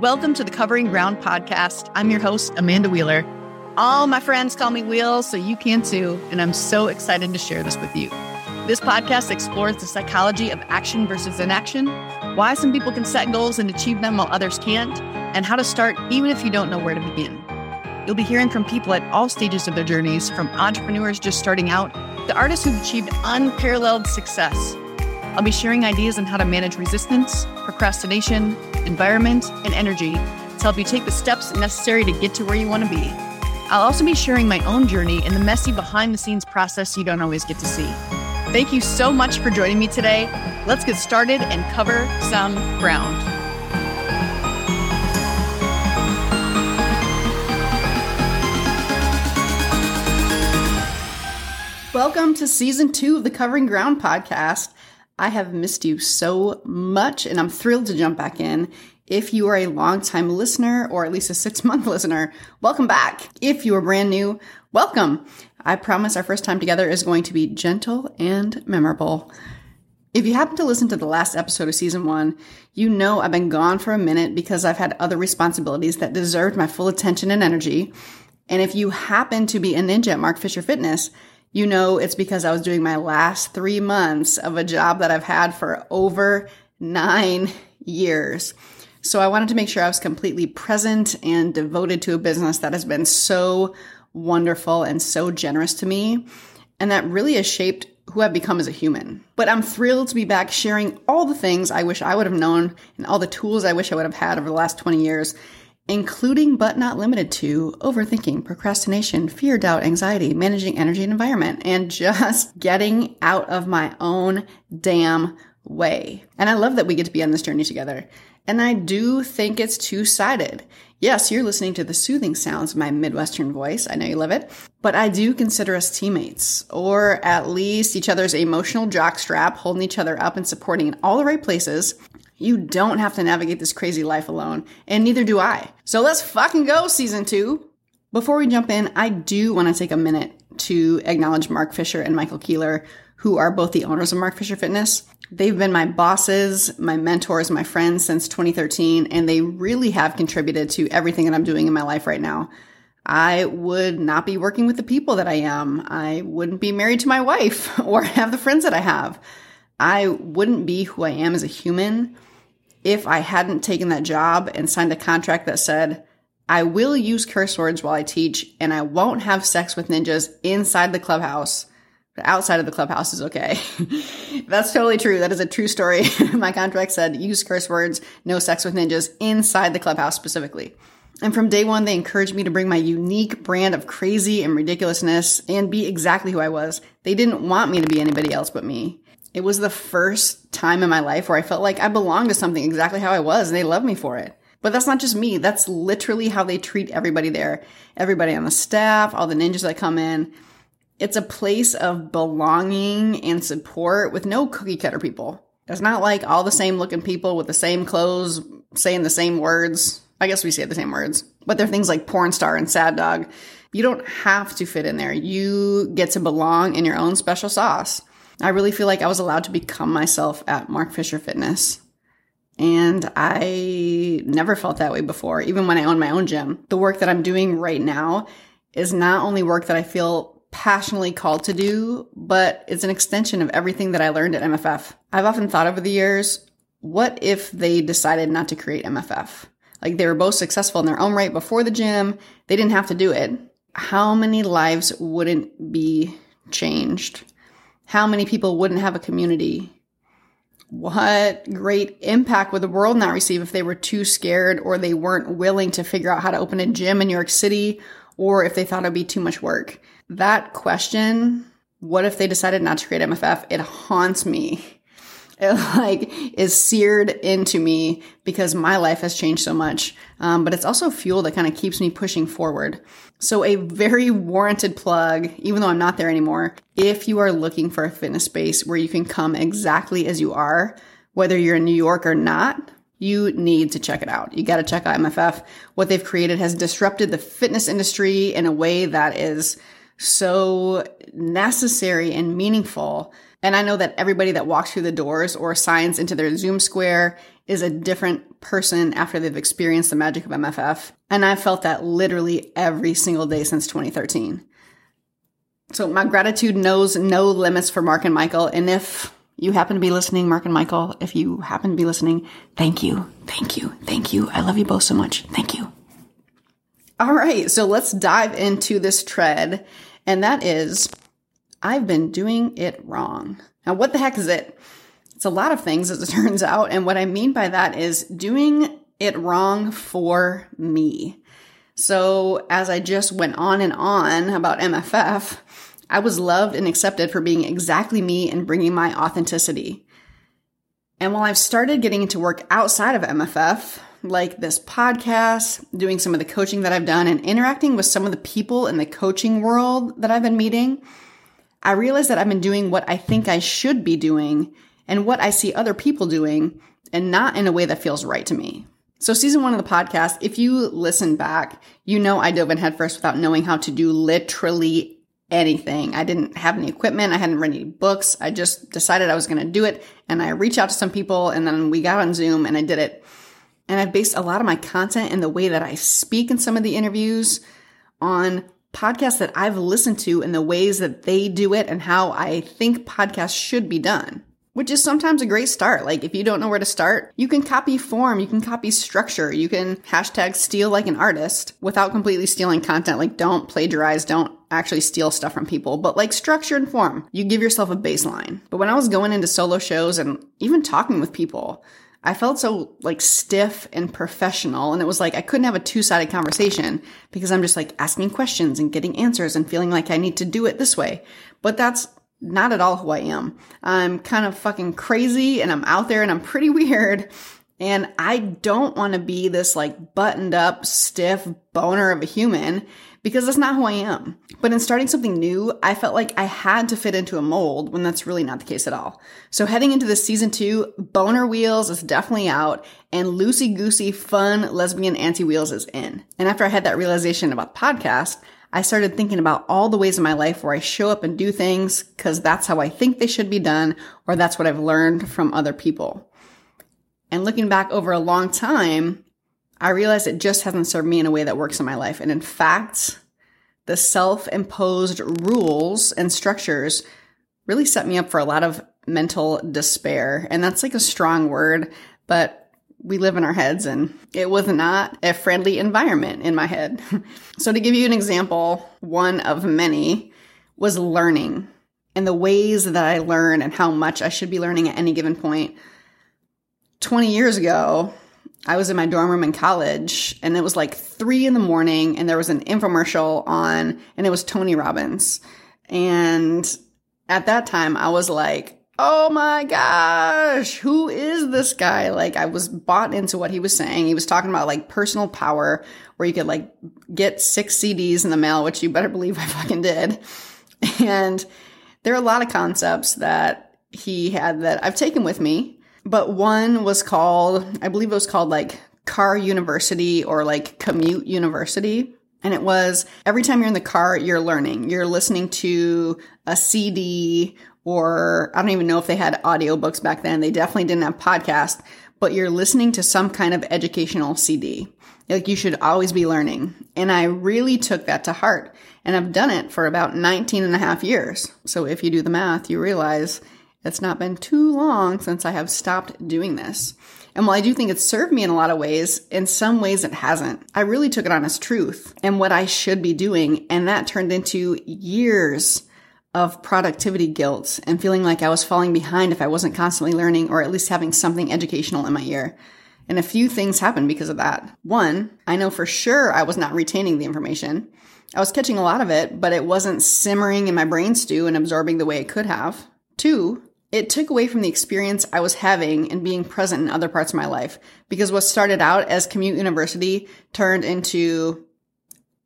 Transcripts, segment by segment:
Welcome to the Covering Ground podcast. I'm your host, Amanda Wheeler. All my friends call me Wheels, so you can too, and I'm so excited to share this with you. This podcast explores the psychology of action versus inaction, why some people can set goals and achieve them while others can't, and how to start even if you don't know where to begin. You'll be hearing from people at all stages of their journeys, from entrepreneurs just starting out to artists who've achieved unparalleled success. I'll be sharing ideas on how to manage resistance, procrastination, environment, and energy to help you take the steps necessary to get to where you want to be. I'll also be sharing my own journey and the messy behind the scenes process you don't always get to see. Thank you so much for joining me today. Let's get started and cover some ground. Welcome to season two of the Covering Ground podcast. I have missed you so much, and I'm thrilled to jump back in. If you are a longtime listener or at least a six month listener, welcome back. If you are brand new, welcome. I promise our first time together is going to be gentle and memorable. If you happen to listen to the last episode of season one, you know I've been gone for a minute because I've had other responsibilities that deserved my full attention and energy. And if you happen to be a ninja at Mark Fisher Fitness, you know it's because I was doing my last three months of a job that I've had for over nine years. So I wanted to make sure I was completely present and devoted to a business that has been so wonderful and so generous to me. And that really has shaped who I've become as a human. But I'm thrilled to be back sharing all the things I wish I would have known and all the tools I wish I would have had over the last 20 years including but not limited to overthinking, procrastination, fear, doubt, anxiety, managing energy and environment, and just getting out of my own damn way. And I love that we get to be on this journey together. And I do think it's two sided. Yes, you're listening to the soothing sounds of my Midwestern voice. I know you love it. But I do consider us teammates, or at least each other's emotional jockstrap, holding each other up and supporting in all the right places you don't have to navigate this crazy life alone, and neither do I. So let's fucking go, season two. Before we jump in, I do want to take a minute to acknowledge Mark Fisher and Michael Keeler, who are both the owners of Mark Fisher Fitness. They've been my bosses, my mentors, my friends since 2013, and they really have contributed to everything that I'm doing in my life right now. I would not be working with the people that I am. I wouldn't be married to my wife or have the friends that I have. I wouldn't be who I am as a human if I hadn't taken that job and signed a contract that said, I will use curse words while I teach and I won't have sex with ninjas inside the clubhouse. But outside of the clubhouse is okay. That's totally true. That is a true story. My contract said use curse words, no sex with ninjas inside the clubhouse specifically. And from day one, they encouraged me to bring my unique brand of crazy and ridiculousness and be exactly who I was. They didn't want me to be anybody else but me. It was the first time in my life where I felt like I belonged to something exactly how I was and they loved me for it. But that's not just me. That's literally how they treat everybody there. Everybody on the staff, all the ninjas that come in. It's a place of belonging and support with no cookie cutter people. It's not like all the same looking people with the same clothes saying the same words. I guess we say the same words, but they're things like porn star and sad dog. You don't have to fit in there. You get to belong in your own special sauce. I really feel like I was allowed to become myself at Mark Fisher Fitness. And I never felt that way before, even when I owned my own gym. The work that I'm doing right now is not only work that I feel passionately called to do, but it's an extension of everything that I learned at MFF. I've often thought over the years, what if they decided not to create MFF? Like they were both successful in their own right before the gym, they didn't have to do it. How many lives wouldn't be changed? How many people wouldn't have a community? What great impact would the world not receive if they were too scared or they weren't willing to figure out how to open a gym in New York City or if they thought it'd be too much work? That question, what if they decided not to create MFF? It haunts me it like is seared into me because my life has changed so much. Um, but it's also fuel that kind of keeps me pushing forward. So a very warranted plug, even though I'm not there anymore. If you are looking for a fitness space where you can come exactly as you are, whether you're in New York or not, you need to check it out. You got to check out MFF. What they've created has disrupted the fitness industry in a way that is so necessary and meaningful. And I know that everybody that walks through the doors or signs into their Zoom square is a different person after they've experienced the magic of MFF. And I've felt that literally every single day since 2013. So my gratitude knows no limits for Mark and Michael. And if you happen to be listening, Mark and Michael, if you happen to be listening, thank you. Thank you. Thank you. I love you both so much. Thank you. All right. So let's dive into this tread. And that is, I've been doing it wrong. Now, what the heck is it? It's a lot of things, as it turns out. And what I mean by that is doing it wrong for me. So, as I just went on and on about MFF, I was loved and accepted for being exactly me and bringing my authenticity. And while I've started getting into work outside of MFF, like this podcast, doing some of the coaching that I've done, and interacting with some of the people in the coaching world that I've been meeting, I realized that I've been doing what I think I should be doing and what I see other people doing, and not in a way that feels right to me. So, season one of the podcast, if you listen back, you know I dove in headfirst without knowing how to do literally anything. I didn't have any equipment. I hadn't read any books. I just decided I was going to do it. And I reached out to some people and then we got on Zoom and I did it. And I've based a lot of my content and the way that I speak in some of the interviews on podcasts that I've listened to and the ways that they do it and how I think podcasts should be done which is sometimes a great start. Like if you don't know where to start, you can copy form, you can copy structure, you can hashtag steal like an artist without completely stealing content. Like don't plagiarize, don't actually steal stuff from people, but like structure and form. You give yourself a baseline. But when I was going into solo shows and even talking with people, I felt so like stiff and professional. And it was like I couldn't have a two sided conversation because I'm just like asking questions and getting answers and feeling like I need to do it this way. But that's not at all who I am. I'm kind of fucking crazy and I'm out there and I'm pretty weird. And I don't want to be this like buttoned up, stiff boner of a human because that's not who I am. But in starting something new, I felt like I had to fit into a mold when that's really not the case at all. So heading into this season two, Boner Wheels is definitely out and loosey goosey fun lesbian anti wheels is in. And after I had that realization about the podcast, I started thinking about all the ways in my life where I show up and do things because that's how I think they should be done, or that's what I've learned from other people. And looking back over a long time, I realized it just hasn't served me in a way that works in my life. And in fact, the self imposed rules and structures really set me up for a lot of mental despair. And that's like a strong word, but we live in our heads and it was not a friendly environment in my head. so to give you an example, one of many was learning and the ways that I learn and how much I should be learning at any given point. 20 years ago, I was in my dorm room in college and it was like three in the morning and there was an infomercial on and it was Tony Robbins. And at that time I was like, oh my gosh, who is this guy? Like, I was bought into what he was saying. He was talking about like personal power, where you could like get six CDs in the mail, which you better believe I fucking did. And there are a lot of concepts that he had that I've taken with me, but one was called, I believe it was called like Car University or like Commute University. And it was every time you're in the car, you're learning. You're listening to a CD or I don't even know if they had audiobooks back then. They definitely didn't have podcasts, but you're listening to some kind of educational CD. Like you should always be learning. And I really took that to heart. And I've done it for about 19 and a half years. So if you do the math, you realize it's not been too long since I have stopped doing this. And while I do think it's served me in a lot of ways, in some ways it hasn't. I really took it on as truth and what I should be doing. And that turned into years of productivity guilt and feeling like I was falling behind if I wasn't constantly learning or at least having something educational in my ear. And a few things happened because of that. One, I know for sure I was not retaining the information. I was catching a lot of it, but it wasn't simmering in my brain stew and absorbing the way it could have. Two, it took away from the experience I was having and being present in other parts of my life because what started out as commute university turned into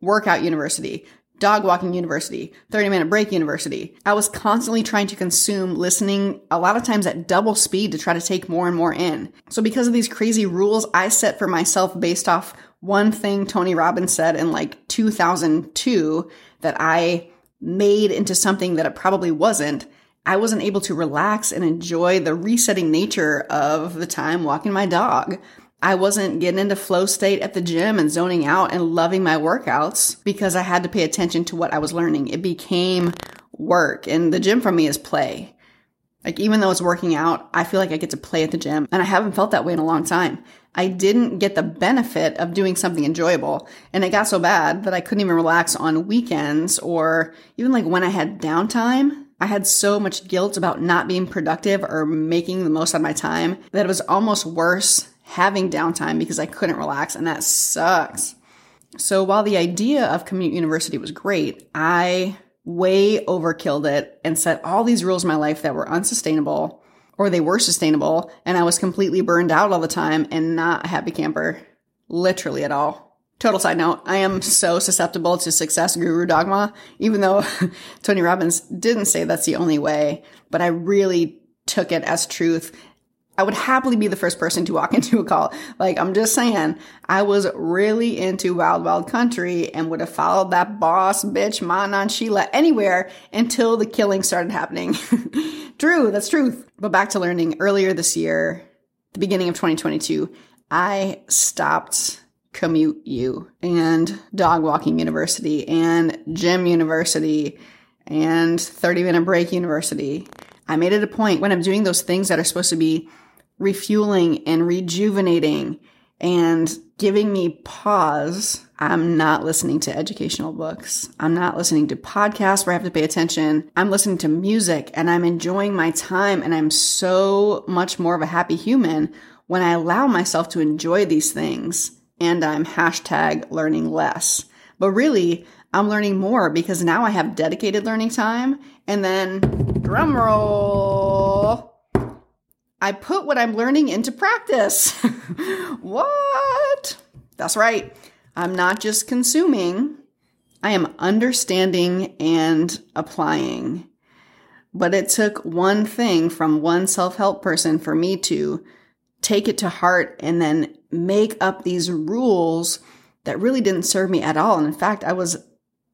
workout university, dog walking university, 30 minute break university. I was constantly trying to consume listening a lot of times at double speed to try to take more and more in. So because of these crazy rules I set for myself based off one thing Tony Robbins said in like 2002 that I made into something that it probably wasn't, I wasn't able to relax and enjoy the resetting nature of the time walking my dog. I wasn't getting into flow state at the gym and zoning out and loving my workouts because I had to pay attention to what I was learning. It became work and the gym for me is play. Like even though it's working out, I feel like I get to play at the gym and I haven't felt that way in a long time. I didn't get the benefit of doing something enjoyable. And it got so bad that I couldn't even relax on weekends or even like when I had downtime. I had so much guilt about not being productive or making the most out of my time that it was almost worse having downtime because I couldn't relax, and that sucks. So while the idea of Commute University was great, I way overkilled it and set all these rules in my life that were unsustainable or they were sustainable and I was completely burned out all the time and not a happy camper literally at all. Total side note, I am so susceptible to success guru dogma, even though Tony Robbins didn't say that's the only way, but I really took it as truth I would happily be the first person to walk into a call. Like, I'm just saying, I was really into Wild Wild Country and would have followed that boss bitch, Ma Anand Sheela, anywhere until the killing started happening. true, that's truth. But back to learning. Earlier this year, the beginning of 2022, I stopped Commute U and Dog Walking University and Gym University and 30 Minute Break University. I made it a point when I'm doing those things that are supposed to be refueling and rejuvenating and giving me pause. I'm not listening to educational books. I'm not listening to podcasts where I have to pay attention. I'm listening to music and I'm enjoying my time and I'm so much more of a happy human when I allow myself to enjoy these things and I'm hashtag learning less. But really, I'm learning more because now I have dedicated learning time and then drum roll I put what I'm learning into practice. what? That's right. I'm not just consuming, I am understanding and applying. But it took one thing from one self help person for me to take it to heart and then make up these rules that really didn't serve me at all. And in fact, I was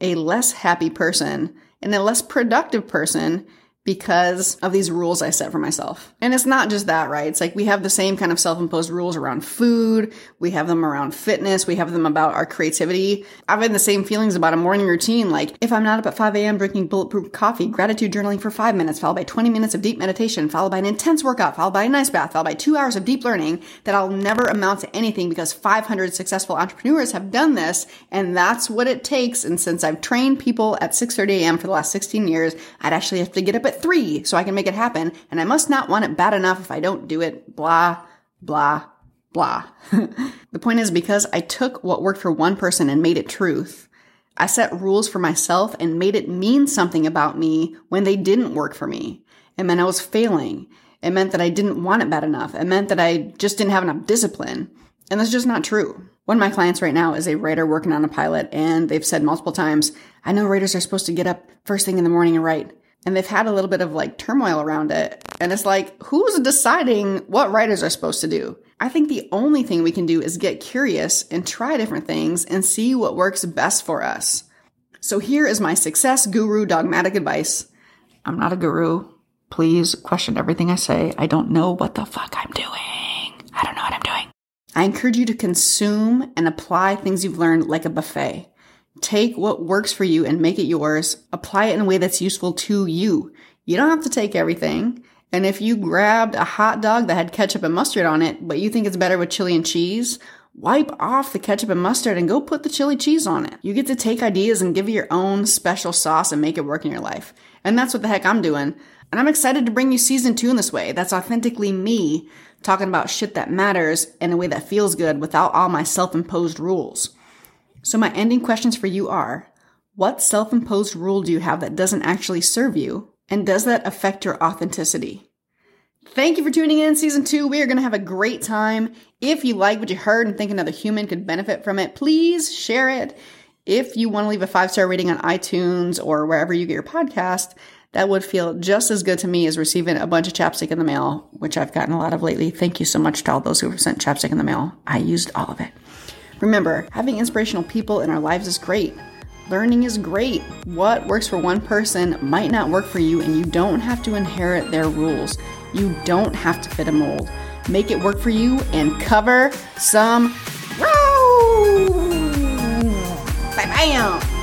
a less happy person and a less productive person because of these rules I set for myself. And it's not just that, right? It's like we have the same kind of self-imposed rules around food. We have them around fitness. We have them about our creativity. I've had the same feelings about a morning routine. Like if I'm not up at 5 a.m. drinking bulletproof coffee, gratitude journaling for five minutes, followed by 20 minutes of deep meditation, followed by an intense workout, followed by a nice bath, followed by two hours of deep learning, that I'll never amount to anything because 500 successful entrepreneurs have done this. And that's what it takes. And since I've trained people at 6.30 a.m. for the last 16 years, I'd actually have to get up at three so I can make it happen. And I must not want it bad enough if I don't do it. Blah, blah, blah. the point is because I took what worked for one person and made it truth. I set rules for myself and made it mean something about me when they didn't work for me. It meant I was failing. It meant that I didn't want it bad enough. It meant that I just didn't have enough discipline. And that's just not true. One of my clients right now is a writer working on a pilot, and they've said multiple times, I know writers are supposed to get up first thing in the morning and write and they've had a little bit of like turmoil around it. And it's like, who's deciding what writers are supposed to do? I think the only thing we can do is get curious and try different things and see what works best for us. So here is my success guru dogmatic advice. I'm not a guru. Please question everything I say. I don't know what the fuck I'm doing. I don't know what I'm doing. I encourage you to consume and apply things you've learned like a buffet. Take what works for you and make it yours. Apply it in a way that's useful to you. You don't have to take everything. And if you grabbed a hot dog that had ketchup and mustard on it, but you think it's better with chili and cheese, wipe off the ketchup and mustard and go put the chili cheese on it. You get to take ideas and give it your own special sauce and make it work in your life. And that's what the heck I'm doing. And I'm excited to bring you season two in this way. That's authentically me talking about shit that matters in a way that feels good without all my self imposed rules. So, my ending questions for you are What self imposed rule do you have that doesn't actually serve you? And does that affect your authenticity? Thank you for tuning in season two. We are going to have a great time. If you like what you heard and think another human could benefit from it, please share it. If you want to leave a five star rating on iTunes or wherever you get your podcast, that would feel just as good to me as receiving a bunch of chapstick in the mail, which I've gotten a lot of lately. Thank you so much to all those who have sent chapstick in the mail. I used all of it. Remember, having inspirational people in our lives is great, Learning is great. What works for one person might not work for you, and you don't have to inherit their rules. You don't have to fit a mold. Make it work for you and cover some ground. Bam!